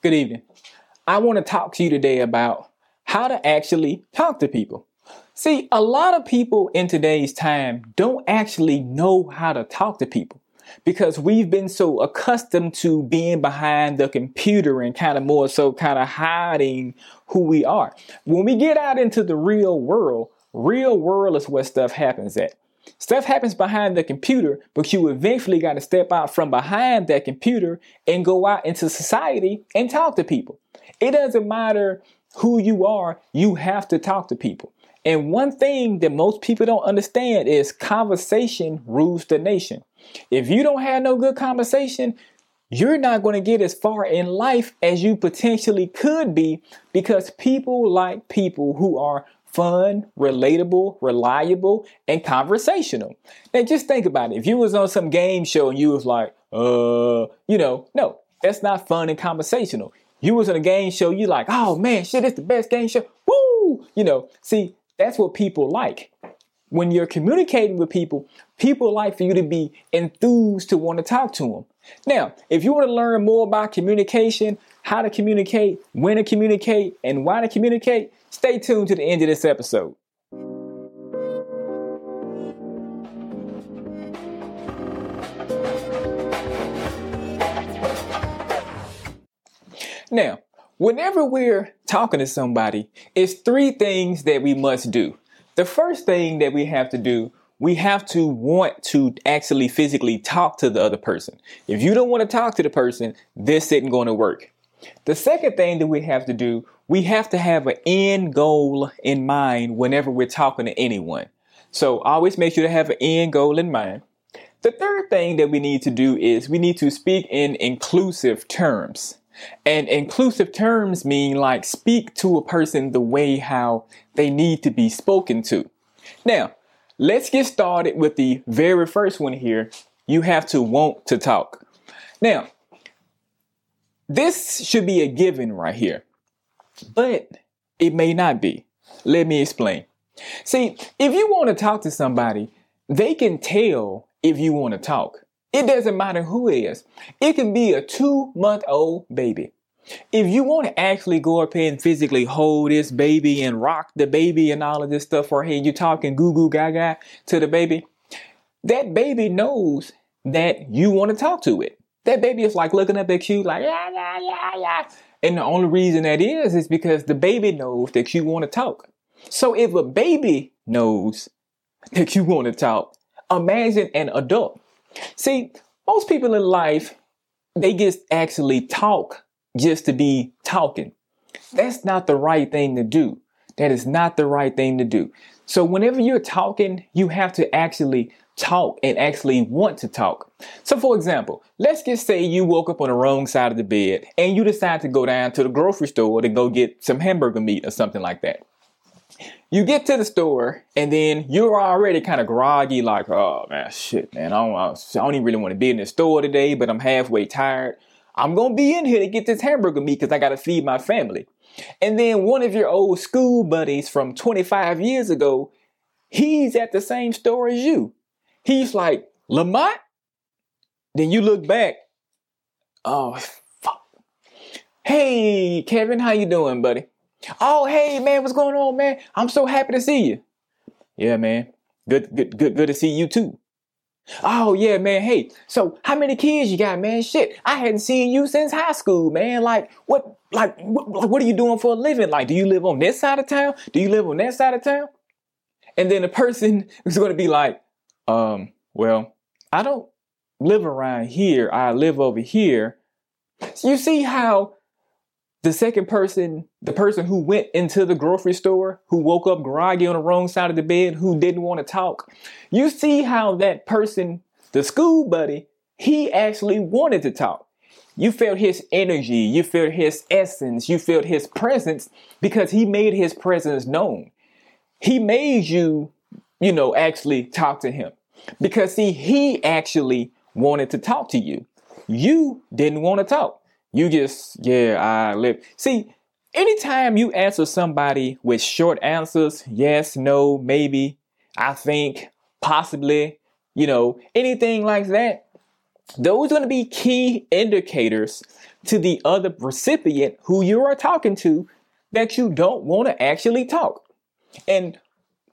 Good evening. I want to talk to you today about how to actually talk to people. See, a lot of people in today's time don't actually know how to talk to people because we've been so accustomed to being behind the computer and kind of more so kind of hiding who we are. When we get out into the real world, real world is where stuff happens at. Stuff happens behind the computer, but you eventually got to step out from behind that computer and go out into society and talk to people. It doesn't matter who you are, you have to talk to people. And one thing that most people don't understand is conversation rules the nation. If you don't have no good conversation, you're not going to get as far in life as you potentially could be because people like people who are fun, relatable, reliable, and conversational. Now just think about it. If you was on some game show and you was like, uh, you know, no, that's not fun and conversational. You was on a game show, you like, oh man, shit, it's the best game show. Woo! You know, see, that's what people like. When you're communicating with people, people like for you to be enthused to want to talk to them. Now, if you want to learn more about communication, how to communicate, when to communicate, and why to communicate, stay tuned to the end of this episode. Now, whenever we're talking to somebody, it's three things that we must do. The first thing that we have to do, we have to want to actually physically talk to the other person. If you don't want to talk to the person, this isn't going to work. The second thing that we have to do, we have to have an end goal in mind whenever we're talking to anyone. So always make sure to have an end goal in mind. The third thing that we need to do is we need to speak in inclusive terms. And inclusive terms mean like speak to a person the way how they need to be spoken to. Now, let's get started with the very first one here. You have to want to talk. Now, this should be a given right here, but it may not be. Let me explain. See, if you want to talk to somebody, they can tell if you want to talk. It doesn't matter who it is. It can be a two month old baby. If you want to actually go up here and physically hold this baby and rock the baby and all of this stuff right here, you're talking goo goo gaga to the baby, that baby knows that you want to talk to it. That baby is like looking up at you like, yeah, yeah, yeah, yeah. And the only reason that is, is because the baby knows that you want to talk. So if a baby knows that you want to talk, imagine an adult See, most people in life, they just actually talk just to be talking. That's not the right thing to do. That is not the right thing to do. So whenever you're talking, you have to actually talk and actually want to talk. So for example, let's just say you woke up on the wrong side of the bed and you decide to go down to the grocery store to go get some hamburger meat or something like that. You get to the store and then you're already kind of groggy, like, oh man, shit, man, I don't, I don't even really want to be in the store today, but I'm halfway tired. I'm gonna be in here to get this hamburger meat because I gotta feed my family. And then one of your old school buddies from 25 years ago, he's at the same store as you. He's like, Lamont? Then you look back, oh, fuck. Hey, Kevin, how you doing, buddy? Oh, hey man, what's going on, man? I'm so happy to see you. Yeah, man. Good, good, good, good to see you too. Oh yeah, man. Hey, so how many kids you got, man? Shit, I hadn't seen you since high school, man. Like, what, like, what, what are you doing for a living? Like, do you live on this side of town? Do you live on that side of town? And then the person is going to be like, um, well, I don't live around here. I live over here. You see how the second person, the person who went into the grocery store, who woke up groggy on the wrong side of the bed, who didn't want to talk, you see how that person, the school buddy, he actually wanted to talk. You felt his energy, you felt his essence, you felt his presence because he made his presence known. He made you, you know, actually talk to him. Because see, he actually wanted to talk to you. You didn't want to talk. You just, yeah, I live. See, anytime you answer somebody with short answers, yes, no, maybe, I think, possibly, you know, anything like that, those are going to be key indicators to the other recipient who you are talking to that you don't want to actually talk. And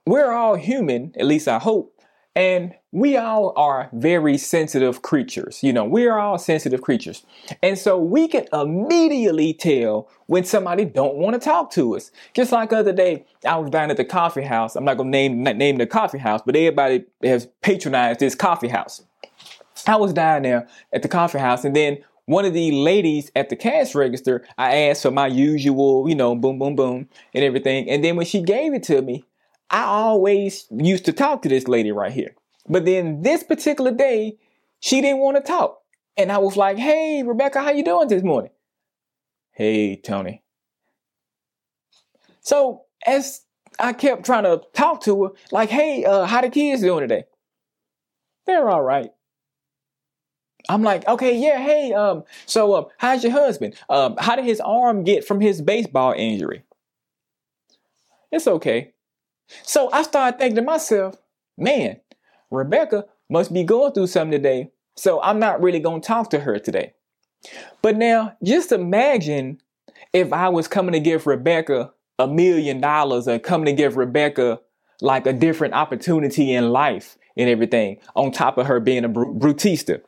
we're all human, at least I hope, and we all are very sensitive creatures. You know, we're all sensitive creatures. And so we can immediately tell when somebody don't want to talk to us. Just like other day, I was down at the coffee house. I'm not going to name name the coffee house, but everybody has patronized this coffee house. I was down there at the coffee house and then one of the ladies at the cash register, I asked for my usual, you know, boom, boom, boom, and everything. And then when she gave it to me, I always used to talk to this lady right here. But then this particular day, she didn't want to talk. And I was like, hey, Rebecca, how you doing this morning? Hey, Tony. So as I kept trying to talk to her, like, hey, uh, how the kids doing today? They're all right. I'm like, okay, yeah, hey, um, so um, how's your husband? Um, how did his arm get from his baseball injury? It's okay. So I started thinking to myself, man, Rebecca must be going through something today. So I'm not really going to talk to her today. But now just imagine if I was coming to give Rebecca a million dollars or coming to give Rebecca like a different opportunity in life and everything on top of her being a br- brutista.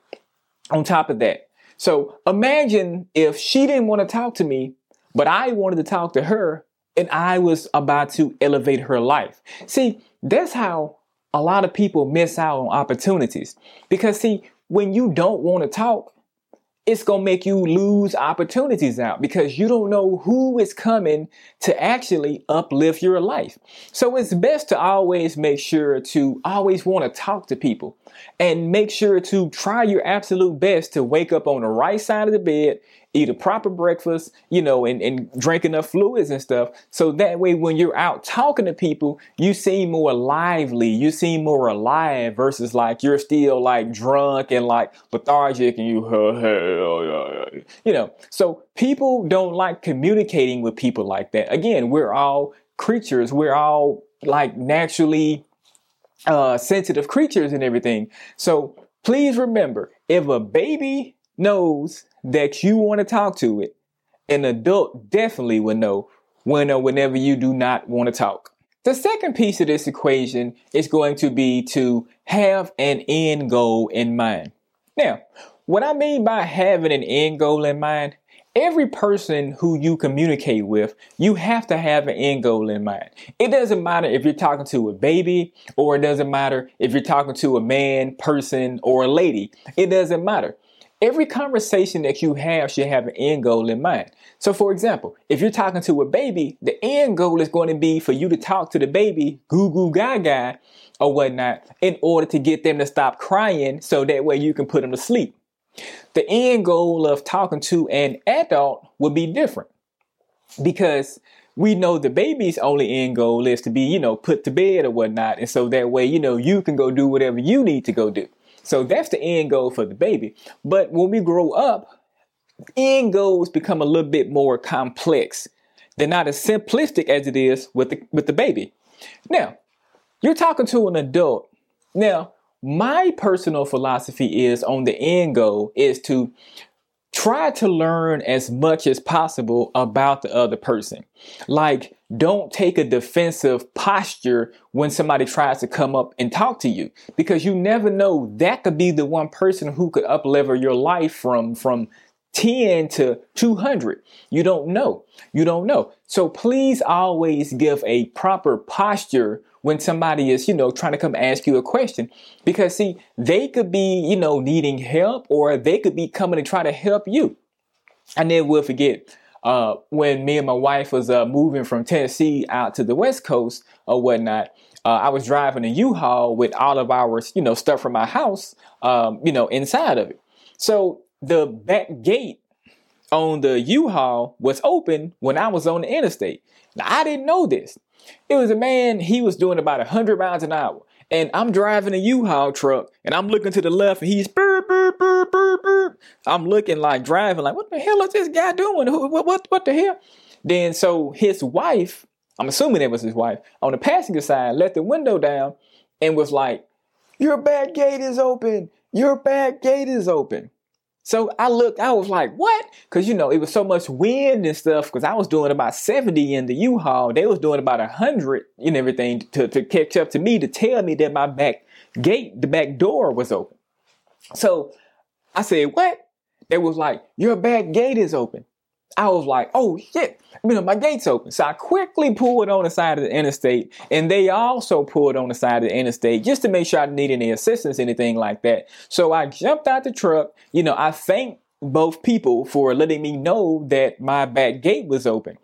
On top of that. So imagine if she didn't want to talk to me, but I wanted to talk to her and I was about to elevate her life. See, that's how a lot of people miss out on opportunities. Because, see, when you don't want to talk, it's going to make you lose opportunities out because you don't know who is coming to actually uplift your life. So it's best to always make sure to always want to talk to people and make sure to try your absolute best to wake up on the right side of the bed eat a proper breakfast, you know, and, and drink enough fluids and stuff. So that way, when you're out talking to people, you seem more lively, you seem more alive versus like you're still like drunk and like lethargic and you, you know. So people don't like communicating with people like that. Again, we're all creatures, we're all like naturally uh, sensitive creatures and everything. So please remember if a baby knows that you want to talk to it, an adult definitely would know when or whenever you do not want to talk. The second piece of this equation is going to be to have an end goal in mind. Now, what I mean by having an end goal in mind, every person who you communicate with, you have to have an end goal in mind. It doesn't matter if you're talking to a baby or it doesn't matter if you're talking to a man, person, or a lady. It doesn't matter. Every conversation that you have should have an end goal in mind. So, for example, if you're talking to a baby, the end goal is going to be for you to talk to the baby, goo goo gaga, or whatnot, in order to get them to stop crying so that way you can put them to sleep. The end goal of talking to an adult would be different because we know the baby's only end goal is to be, you know, put to bed or whatnot. And so that way, you know, you can go do whatever you need to go do. So that's the end goal for the baby. But when we grow up, end goals become a little bit more complex. They're not as simplistic as it is with the, with the baby. Now, you're talking to an adult. Now, my personal philosophy is on the end goal is to try to learn as much as possible about the other person. Like, don't take a defensive posture when somebody tries to come up and talk to you because you never know that could be the one person who could uplevel your life from from 10 to 200. You don't know. You don't know. So please always give a proper posture when somebody is, you know, trying to come ask you a question. Because see, they could be, you know, needing help or they could be coming to try to help you. I never will forget uh, when me and my wife was uh, moving from Tennessee out to the West Coast or whatnot. Uh, I was driving a U-Haul with all of our, you know, stuff from my house, um, you know, inside of it. So the back gate on the U-Haul was open when I was on the interstate. Now I didn't know this. It was a man, he was doing about 100 miles an hour. And I'm driving a U-Haul truck and I'm looking to the left and he's burp, burp, burp, burp, burp. I'm looking like driving like, what the hell is this guy doing? What, what, what the hell? Then so his wife, I'm assuming it was his wife, on the passenger side, let the window down and was like, your back gate is open. Your back gate is open. So I looked, I was like, what? Because, you know, it was so much wind and stuff. Because I was doing about 70 in the U-Haul. They was doing about 100 and everything to, to catch up to me to tell me that my back gate, the back door was open. So I said, what? They was like, your back gate is open. I was like, oh shit, you know, my gate's open. So I quickly pulled on the side of the interstate, and they also pulled on the side of the interstate just to make sure I didn't need any assistance, anything like that. So I jumped out the truck. You know, I thanked both people for letting me know that my back gate was open.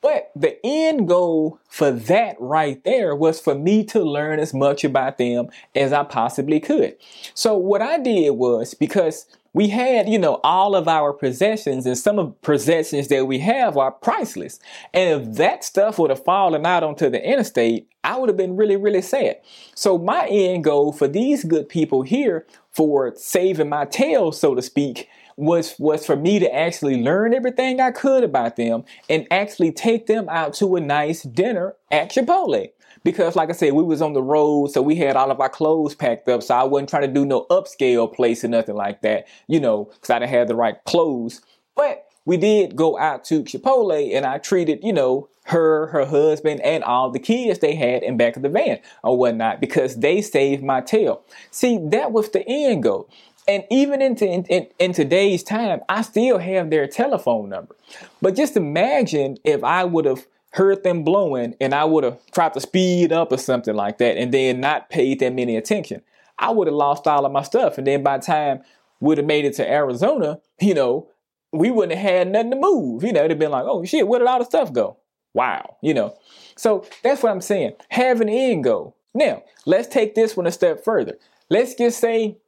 But the end goal for that right there was for me to learn as much about them as I possibly could. So what I did was because we had, you know, all of our possessions and some of possessions that we have are priceless. And if that stuff would have fallen out onto the interstate, I would have been really, really sad. So my end goal for these good people here for saving my tail, so to speak, was was for me to actually learn everything I could about them and actually take them out to a nice dinner at Chipotle because like I said, we was on the road, so we had all of our clothes packed up. So I wasn't trying to do no upscale place or nothing like that, you know, because I didn't have the right clothes. But we did go out to Chipotle and I treated, you know, her, her husband, and all the kids they had in back of the van or whatnot because they saved my tail. See, that was the end goal. And even into in, in, in, today's time, I still have their telephone number. But just imagine if I would have heard them blowing and I would have tried to speed up or something like that and then not paid that many attention, I would have lost all of my stuff. And then by the time we'd have made it to Arizona, you know, we wouldn't have had nothing to move. You know, it'd have been like, oh shit, where did all the stuff go? Wow, you know. So that's what I'm saying. Have an end goal. Now, let's take this one a step further. Let's just say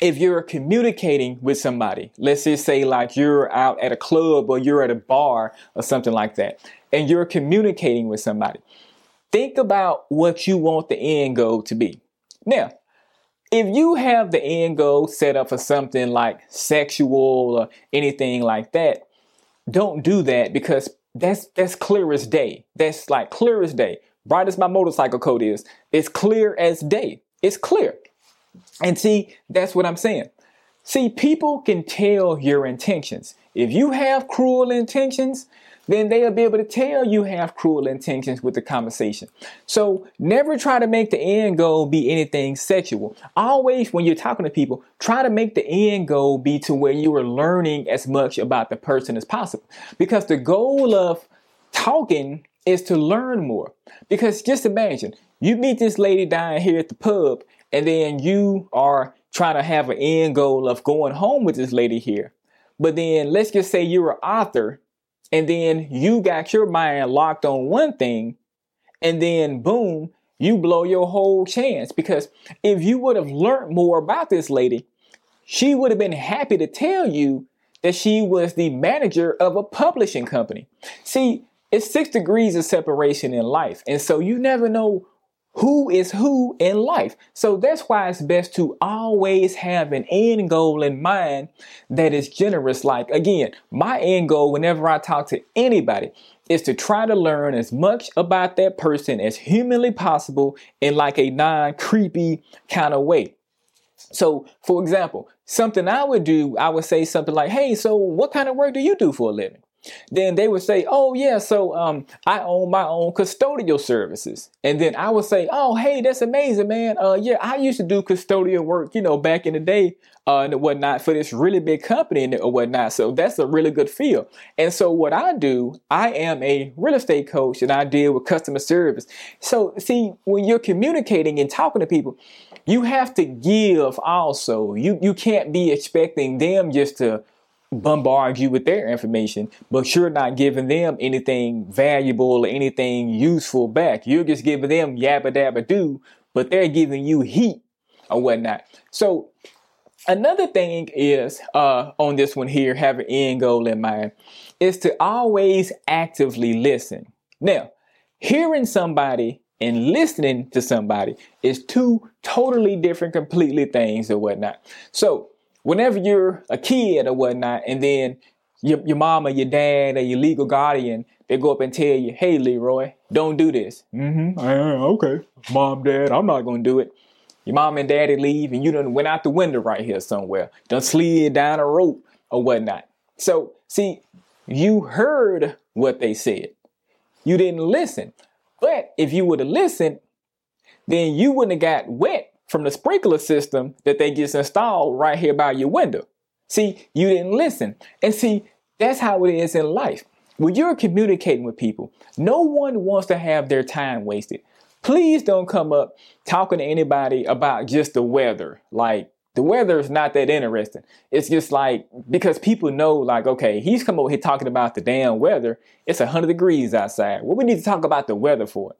if you're communicating with somebody, let's just say like you're out at a club or you're at a bar or something like that, and you're communicating with somebody, think about what you want the end goal to be. Now, if you have the end goal set up for something like sexual or anything like that, don't do that because that's that's clear as day. That's like clear as day. Bright as my motorcycle code is, it's clear as day. It's clear. And see, that's what I'm saying. See, people can tell your intentions. If you have cruel intentions, then they'll be able to tell you have cruel intentions with the conversation. So never try to make the end goal be anything sexual. Always, when you're talking to people, try to make the end goal be to where you are learning as much about the person as possible. Because the goal of talking is to learn more. Because just imagine, you meet this lady down here at the pub and then you are trying to have an end goal of going home with this lady here. But then let's just say you're an author and then you got your mind locked on one thing and then boom, you blow your whole chance because if you would have learned more about this lady, she would have been happy to tell you that she was the manager of a publishing company. See, it's six degrees of separation in life. And so you never know who is who in life. So that's why it's best to always have an end goal in mind that is generous. Like, again, my end goal whenever I talk to anybody is to try to learn as much about that person as humanly possible in like a non creepy kind of way. So, for example, something I would do, I would say something like, Hey, so what kind of work do you do for a living? Then they would say, "Oh yeah, so um, I own my own custodial services." And then I would say, "Oh hey, that's amazing, man. Uh, yeah, I used to do custodial work, you know, back in the day, uh, and whatnot for this really big company and whatnot. So that's a really good feel. And so what I do, I am a real estate coach, and I deal with customer service. So see, when you're communicating and talking to people, you have to give also. You you can't be expecting them just to bombard you with their information, but you're not giving them anything valuable or anything useful back. You're just giving them yabba dabba do, but they're giving you heat or whatnot. So another thing is uh, on this one here, have an end goal in mind, is to always actively listen. Now, hearing somebody and listening to somebody is two totally different, completely things or whatnot. So whenever you're a kid or whatnot, and then your, your mom or your dad or your legal guardian, they go up and tell you, hey, Leroy, don't do this. Mm-hmm. okay. Mom, dad, I'm not going to do it. Your mom and daddy leave and you done went out the window right here somewhere. Done slid down a rope or whatnot. So see, you heard what they said. You didn't listen. But if you would have listened, then you wouldn't have got wet from the sprinkler system that they just installed right here by your window. See, you didn't listen. And see, that's how it is in life. When you're communicating with people, no one wants to have their time wasted. Please don't come up talking to anybody about just the weather. Like, the weather is not that interesting. It's just like because people know, like, okay, he's come over here talking about the damn weather. It's hundred degrees outside. What we need to talk about the weather for?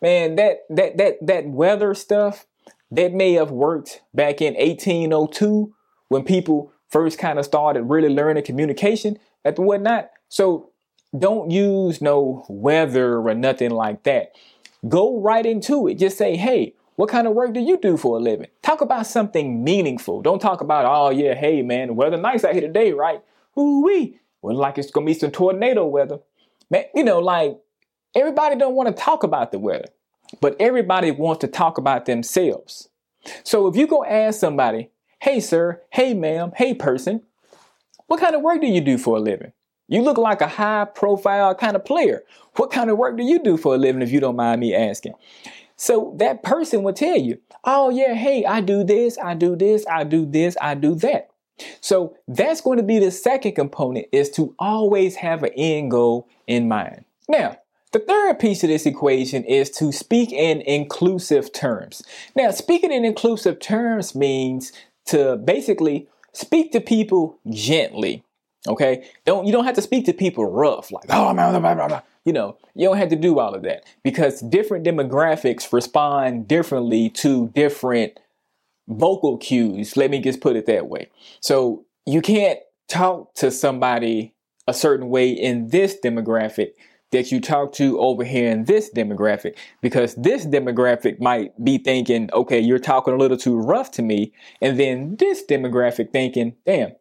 Man, that that that that weather stuff that may have worked back in 1802 when people first kind of started really learning communication and whatnot. So don't use no weather or nothing like that. Go right into it. Just say, hey, what kind of work do you do for a living? Talk about something meaningful. Don't talk about, oh yeah, hey man, the weather nice out here today, right? Ooh wee. Well, like it's gonna be some tornado weather. Man, you know, like everybody don't want to talk about the weather, but everybody wants to talk about themselves. So if you go ask somebody, hey sir, hey ma'am, hey person, what kind of work do you do for a living? You look like a high profile kind of player. What kind of work do you do for a living if you don't mind me asking? So that person will tell you, oh, yeah, hey, I do this, I do this, I do this, I do that. So that's going to be the second component is to always have an end goal in mind. Now, the third piece of this equation is to speak in inclusive terms. Now, speaking in inclusive terms means to basically speak to people gently. Okay, don't you don't have to speak to people rough like oh blah, blah, blah. you know you don't have to do all of that because different demographics respond differently to different vocal cues. Let me just put it that way. So you can't talk to somebody a certain way in this demographic that you talk to over here in this demographic because this demographic might be thinking, okay, you're talking a little too rough to me. And then this demographic thinking, damn,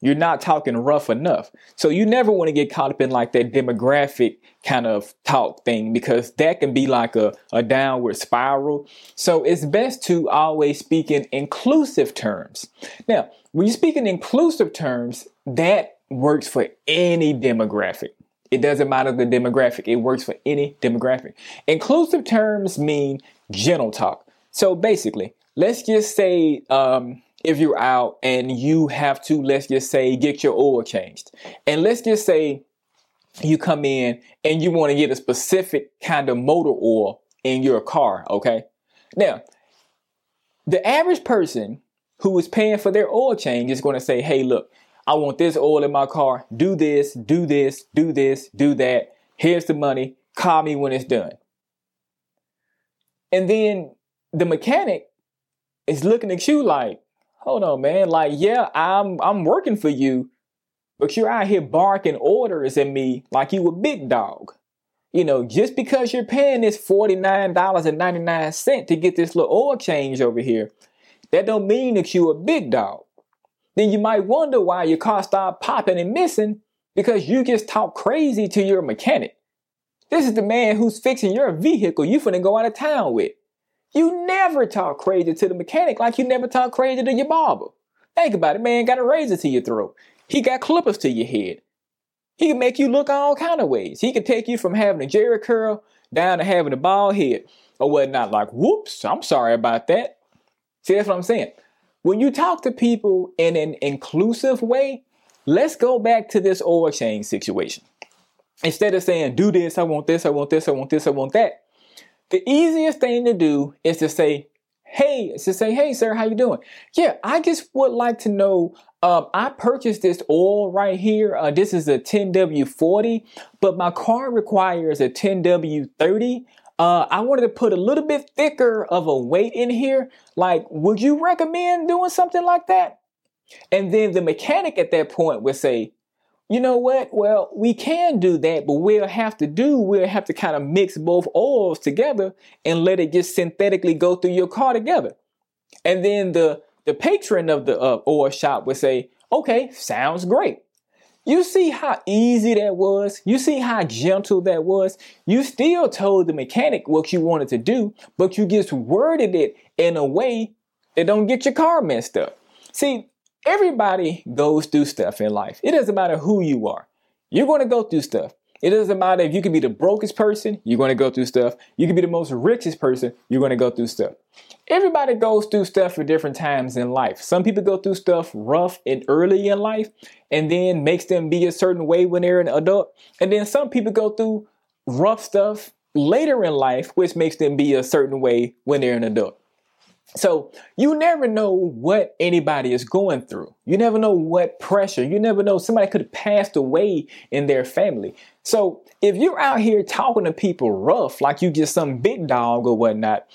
you're not talking rough enough. So you never want to get caught up in like that demographic kind of talk thing because that can be like a, a downward spiral. So it's best to always speak in inclusive terms. Now, when you speak in inclusive terms, that works for any demographic. It doesn't matter the demographic, it works for any demographic. Inclusive terms mean gentle talk. So basically, let's just say um, if you're out and you have to, let's just say, get your oil changed. And let's just say you come in and you want to get a specific kind of motor oil in your car, okay? Now, the average person who is paying for their oil change is going to say, hey, look, I want this oil in my car. Do this, do this, do this, do that. Here's the money. Call me when it's done. And then the mechanic is looking at you like, hold on, man. Like, yeah, I'm I'm working for you, but you're out here barking orders at me like you a big dog. You know, just because you're paying this $49.99 to get this little oil change over here, that don't mean that you a big dog. Then you might wonder why your car start popping and missing because you just talk crazy to your mechanic. This is the man who's fixing your vehicle you finna go out of town with. You never talk crazy to the mechanic like you never talk crazy to your barber. Think about it, man. Got a razor to your throat. He got clippers to your head. He can make you look all kind of ways. He can take you from having a Jheri curl down to having a bald head or whatnot. Like, whoops, I'm sorry about that. See, that's what I'm saying. When you talk to people in an inclusive way, let's go back to this oil change situation. Instead of saying, do this, I want this, I want this, I want this, I want that, the easiest thing to do is to say, hey, to say, hey, sir, how you doing? Yeah, I just would like to know. Um, I purchased this oil right here. Uh, this is a 10W40, but my car requires a 10W30. Uh, I wanted to put a little bit thicker of a weight in here. Like, would you recommend doing something like that? And then the mechanic at that point would say, you know what? Well, we can do that, but we'll have to do, we'll have to kind of mix both oils together and let it just synthetically go through your car together. And then the, the patron of the uh, oil shop would say, okay, sounds great. You see how easy that was? You see how gentle that was? You still told the mechanic what you wanted to do, but you just worded it in a way that don't get your car messed up. See, everybody goes through stuff in life. It doesn't matter who you are. You're going to go through stuff. It doesn't matter if you can be the brokest person, you're going to go through stuff. You can be the most richest person, you're going to go through stuff. Everybody goes through stuff at different times in life. Some people go through stuff rough and early in life and then makes them be a certain way when they're an adult. And then some people go through rough stuff later in life, which makes them be a certain way when they're an adult. So you never know what anybody is going through. You never know what pressure. You never know somebody could have passed away in their family. So if you're out here talking to people rough, like you just some big dog or whatnot,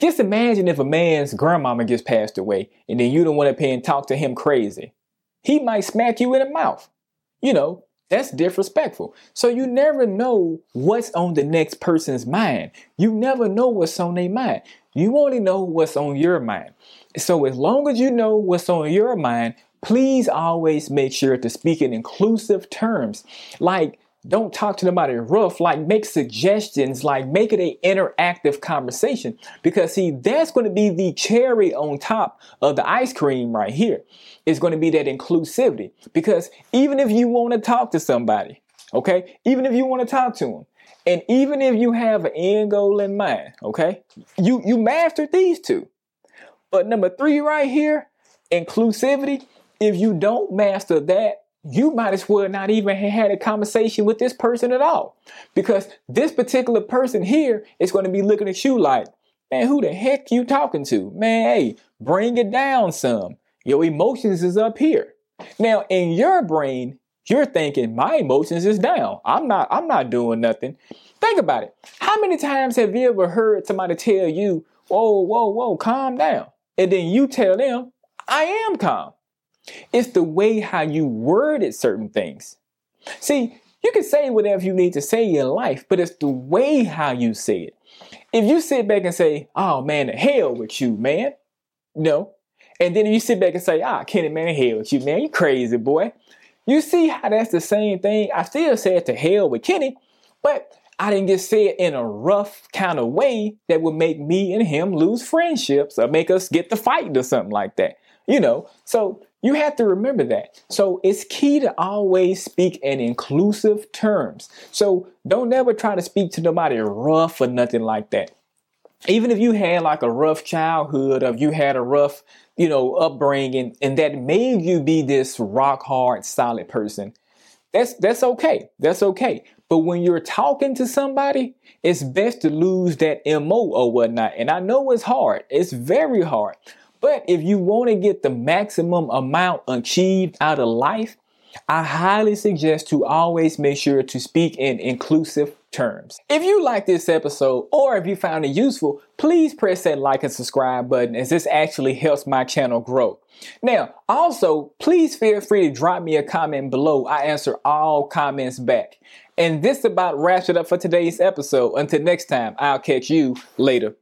just imagine if a man's grandmama gets passed away and then you don't want to pay and talk to him crazy. He might smack you in the mouth. You know, that's disrespectful. So you never know what's on the next person's mind. You never know what's on their mind. You only know what's on your mind. So as long as you know what's on your mind, please always make sure to speak in inclusive terms. Like don't talk to nobody rough, like make suggestions, like make it an interactive conversation. Because see, that's going to be the cherry on top of the ice cream right here. It's going to be that inclusivity. Because even if you want to talk to somebody, okay, even if you want to talk to them, and even if you have an end goal in mind, okay, you you mastered these two. But number three right here, inclusivity. If you don't master that, you might as well not even have had a conversation with this person at all. Because this particular person here is going to be looking at you like, man, who the heck you talking to? Man, hey, bring it down some. Your emotions is up here. Now, in your brain, you're thinking my emotions is down. I'm not I'm not doing nothing. Think about it. How many times have you ever heard somebody tell you, "Whoa, whoa, whoa, calm down." And then you tell them, "I am calm." It's the way how you worded certain things. See, you can say whatever you need to say in life, but it's the way how you say it. If you sit back and say, "Oh man, the hell with you, man," no, and then you sit back and say, "Ah, Kenny, man, hell with you, man, you crazy boy." You see how that's the same thing? I still said to hell with Kenny, but I didn't say it in a rough kind of way that would make me and him lose friendships or make us get the fight or something like that. You know, so you have to remember that. So it's key to always speak in inclusive terms. So don't ever try to speak to nobody rough or nothing like that. Even if you had like a rough childhood, or if you had a rough you know, upbringing and that made you be this rock hard, solid person, that's that's okay. That's okay. But when you're talking to somebody, it's best to lose that MO or whatnot. And I know it's hard. It's very hard. But if you want to get the maximum amount achieved out of life, I highly suggest to always make sure to speak in inclusive terms. If you like this episode or if you found it useful, please press that like and subscribe button as this actually helps my channel grow. Now, also, please feel free to drop me a comment below. I answer all comments back. And this about wraps it up for today's episode. Until next time, I'll catch you later.